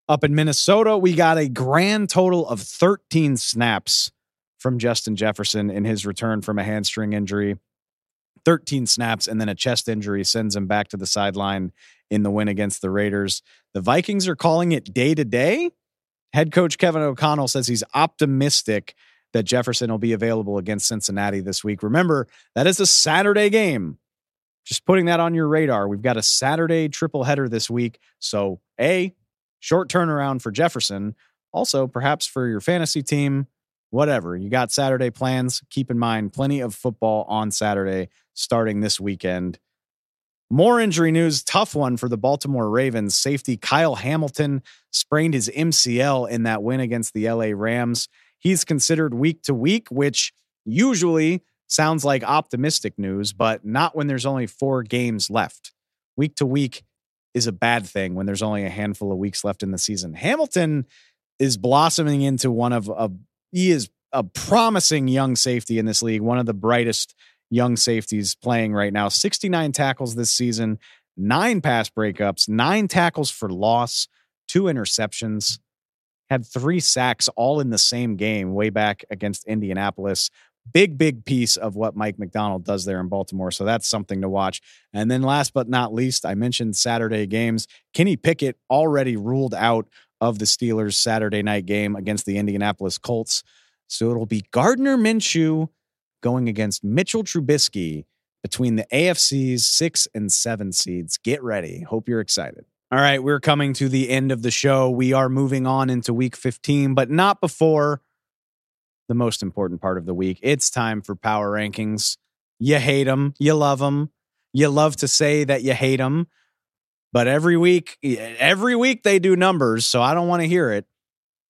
Up in Minnesota, we got a grand total of 13 snaps from Justin Jefferson in his return from a hamstring injury. 13 snaps and then a chest injury sends him back to the sideline in the win against the Raiders. The Vikings are calling it day to day. Head coach Kevin O'Connell says he's optimistic that Jefferson will be available against Cincinnati this week. Remember, that is a Saturday game. Just putting that on your radar. We've got a Saturday triple header this week. So, A, short turnaround for Jefferson. Also, perhaps for your fantasy team, whatever. You got Saturday plans. Keep in mind, plenty of football on Saturday starting this weekend. More injury news, tough one for the Baltimore Ravens. Safety Kyle Hamilton sprained his MCL in that win against the LA Rams. He's considered week to week, which usually sounds like optimistic news, but not when there's only four games left. Week to week is a bad thing when there's only a handful of weeks left in the season. Hamilton is blossoming into one of a he is a promising young safety in this league, one of the brightest young safeties playing right now. 69 tackles this season, nine pass breakups, nine tackles for loss, two interceptions, had three sacks all in the same game way back against Indianapolis. Big, big piece of what Mike Macdonald does there in Baltimore. So that's something to watch. And then last but not least, I mentioned Saturday games. Kenny Pickett already ruled out of the Steelers' Saturday night game against the Indianapolis Colts. So it'll be Gardner Minshew going against Mitchell Trubisky between the AFC's six and seven seeds. Get ready. Hope you're excited. All right, we're coming to the end of the show. We are moving on into week 15, but not before the most important part of the week. It's time for power rankings. You hate them, you love them. You love to say that you hate them, but every week, every week they do numbers, so I don't want to hear it.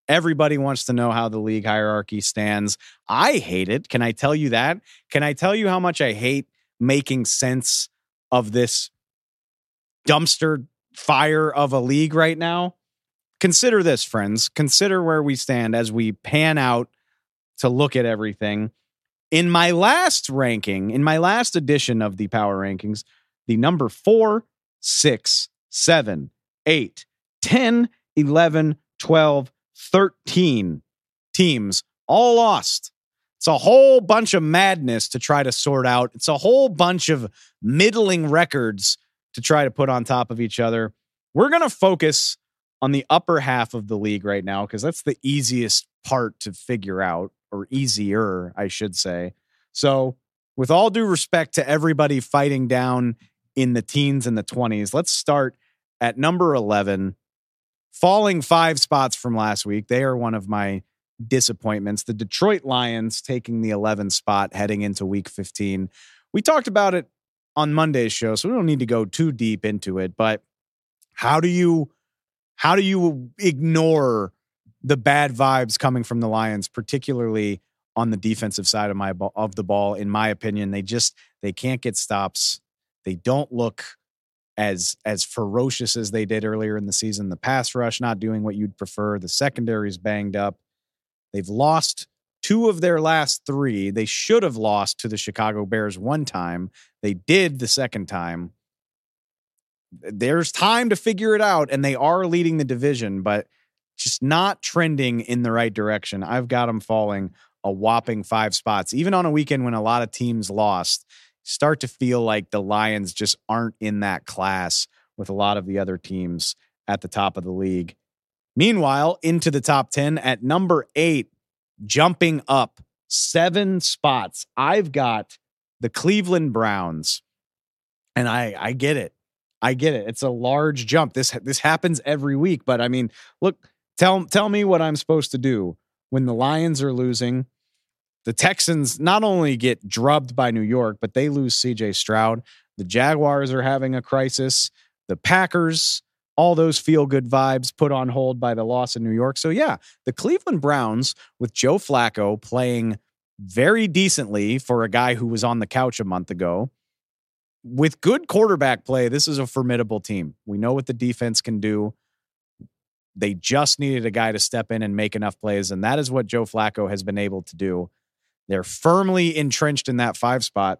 Everybody wants to know how the league hierarchy stands. I hate it. Can I tell you that? Can I tell you how much I hate making sense of this dumpster fire of a league right now? Consider this, friends. Consider where we stand as we pan out to look at everything. In my last ranking, in my last edition of the power rankings, the number four, six, seven, eight, 10, 11, 12, 13 teams all lost. It's a whole bunch of madness to try to sort out. It's a whole bunch of middling records to try to put on top of each other. We're going to focus on the upper half of the league right now because that's the easiest part to figure out, or easier, I should say. So, with all due respect to everybody fighting down in the teens and the 20s, let's start at number 11 falling five spots from last week. They are one of my disappointments. The Detroit Lions taking the 11th spot heading into week 15. We talked about it on Monday's show, so we don't need to go too deep into it, but how do you how do you ignore the bad vibes coming from the Lions, particularly on the defensive side of my of the ball in my opinion, they just they can't get stops. They don't look as as ferocious as they did earlier in the season. The pass rush not doing what you'd prefer. The secondary's banged up. They've lost two of their last three. They should have lost to the Chicago Bears one time. They did the second time. There's time to figure it out, and they are leading the division, but just not trending in the right direction. I've got them falling a whopping five spots, even on a weekend when a lot of teams lost start to feel like the Lions just aren't in that class with a lot of the other teams at the top of the league. Meanwhile, into the top 10 at number eight, jumping up seven spots, I've got the Cleveland Browns. And I, I get it. I get it. It's a large jump. This this happens every week, but I mean, look, tell tell me what I'm supposed to do when the Lions are losing the Texans not only get drubbed by New York, but they lose CJ Stroud. The Jaguars are having a crisis. The Packers, all those feel good vibes put on hold by the loss in New York. So, yeah, the Cleveland Browns with Joe Flacco playing very decently for a guy who was on the couch a month ago. With good quarterback play, this is a formidable team. We know what the defense can do. They just needed a guy to step in and make enough plays. And that is what Joe Flacco has been able to do. They're firmly entrenched in that five spot.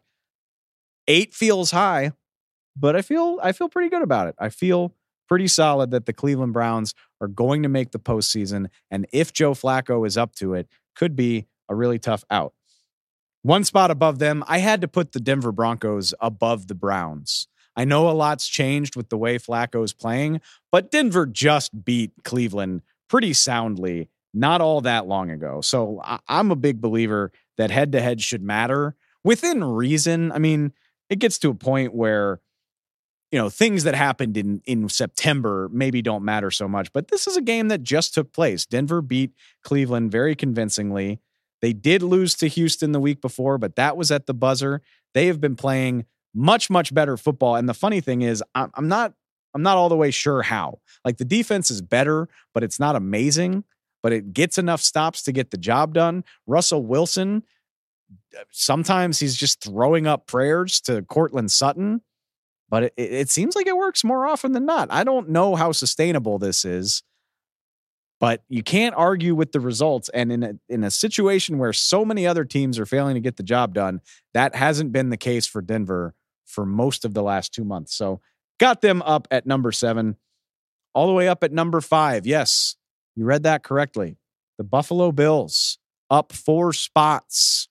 Eight feels high. but I feel I feel pretty good about it. I feel pretty solid that the Cleveland Browns are going to make the postseason, and if Joe Flacco is up to it, could be a really tough out. One spot above them, I had to put the Denver Broncos above the Browns. I know a lot's changed with the way Flacco's playing, but Denver just beat Cleveland pretty soundly not all that long ago. So I'm a big believer that head to head should matter within reason. I mean, it gets to a point where you know things that happened in in September maybe don't matter so much, but this is a game that just took place. Denver beat Cleveland very convincingly. They did lose to Houston the week before, but that was at the buzzer. They have been playing much much better football, and the funny thing is, I'm, not I'm not all the way sure how. Like the defense is better, but it's not amazing. But it gets enough stops to get the job done. Russell Wilson, sometimes he's just throwing up prayers to Courtland Sutton but it, it seems like it works more often than not. I don't know how sustainable this is, but you can't argue with the results. And in a, in a situation where so many other teams are failing to get the job done, that hasn't been the case for Denver for most of the last two months. So got them up at number seven, all the way up at number five. Yes, you read that correctly. The Buffalo Bills up four spots.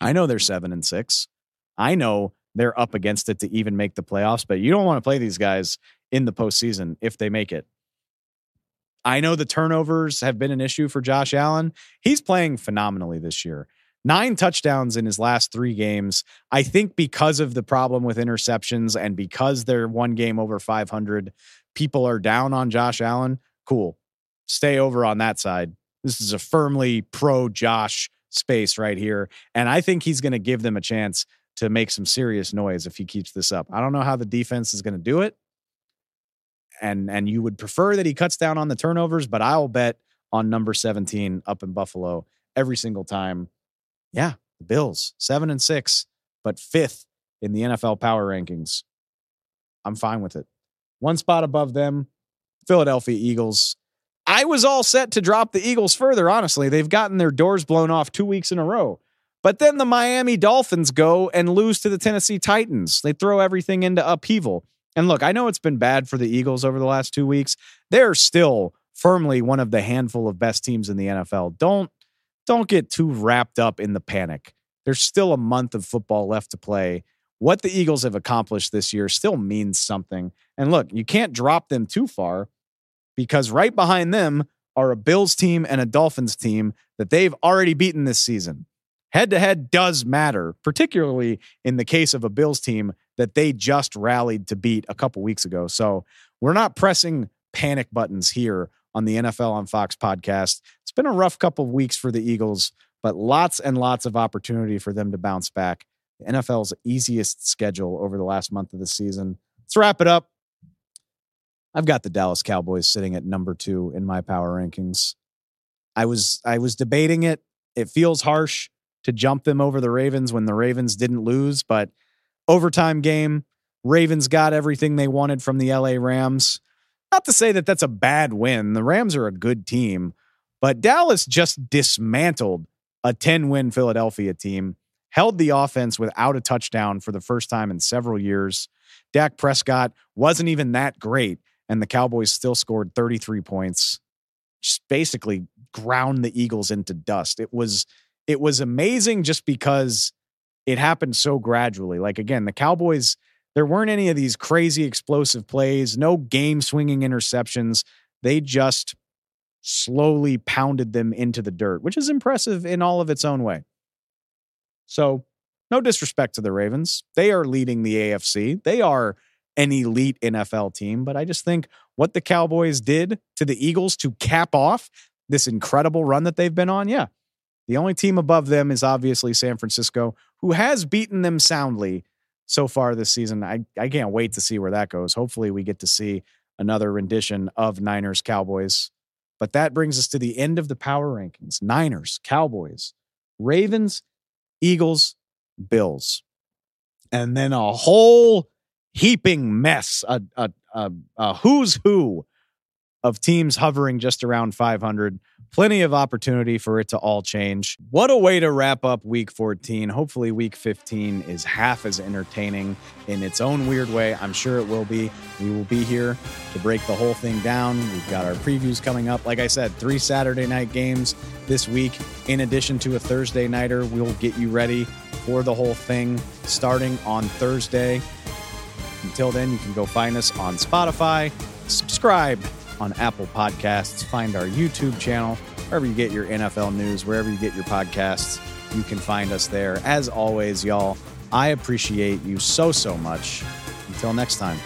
I know they're seven and six. I know they're up against it to even make the playoffs. But you don't want to play these guys in the postseason if they make it. I know the turnovers have been an issue for Josh Allen. He's playing phenomenally this year. Nine touchdowns in his last three games. I think because of the problem with interceptions and because they're one game over 500, people are down on Josh Allen. Cool. Stay over on that side. This is a firmly pro Josh space right here. And I think he's going to give them a chance to make some serious noise if he keeps this up. I don't know how the defense is going to do it. And and you would prefer that he cuts down on the turnovers, but I'll bet on number 17 up in Buffalo every single time. Yeah, the Bills, 7 and 6, but 5th in the NFL power rankings. I'm fine with it. One spot above them, Philadelphia Eagles. I was all set to drop the Eagles further, honestly. They've gotten their doors blown off 2 weeks in a row. But then the Miami Dolphins go and lose to the Tennessee Titans. They throw everything into upheaval. And look, I know it's been bad for the Eagles over the last two weeks. They're still firmly one of the handful of best teams in the NFL. Don't don't get too wrapped up in the panic. There's still a month of football left to play. What the Eagles have accomplished this year still means something. And look, you can't drop them too far because right behind them are a Bills team and a Dolphins team that they've already beaten this season head to head does matter, particularly in the case of a Bills team that they just rallied to beat a couple weeks ago. So we're not pressing panic buttons here on the NFL on Fox podcast. It's been a rough couple of weeks for the Eagles, but lots and lots of opportunity for them to bounce back. The NFL's easiest schedule over the last month of the season. Let's wrap it up. I've got the Dallas Cowboys sitting at number 2 in my power rankings. I was I was debating it. It feels harsh to jump them over the Ravens when the Ravens didn't lose. But overtime game, Ravens got everything they wanted from the LA Rams. Not to say that that's a bad win. The Rams are a good team, but Dallas just dismantled a 10 win Philadelphia team, held the offense without a touchdown for the first time in several years. Dak Prescott wasn't even that great, and the Cowboys still scored 33 points. Just basically ground the Eagles into dust. It was it was amazing just because it happened so gradually. Like again, the Cowboys, there weren't any of these crazy explosive plays, no game swinging interceptions. They just slowly pounded them into the dirt, which is impressive in all of its own way. So, no disrespect to the Ravens. They are leading the AFC. They are an elite NFL team, but I just think what the Cowboys did to the Eagles to cap off this incredible run that they've been on, yeah, the only team above them is obviously San Francisco, who has beaten them soundly so far this season. I, I can't wait to see where that goes. Hopefully, we get to see another rendition of Niners Cowboys. But that brings us to the end of the power rankings Niners, Cowboys, Ravens, Eagles, Bills. And then a whole heaping mess, a, a, a, a who's who of teams hovering just around 500. Plenty of opportunity for it to all change. What a way to wrap up week 14. Hopefully, week 15 is half as entertaining in its own weird way. I'm sure it will be. We will be here to break the whole thing down. We've got our previews coming up. Like I said, three Saturday night games this week, in addition to a Thursday nighter. We'll get you ready for the whole thing starting on Thursday. Until then, you can go find us on Spotify, subscribe on Apple Podcasts, find our YouTube channel, wherever you get your NFL news, wherever you get your podcasts, you can find us there. As always, y'all, I appreciate you so, so much. Until next time.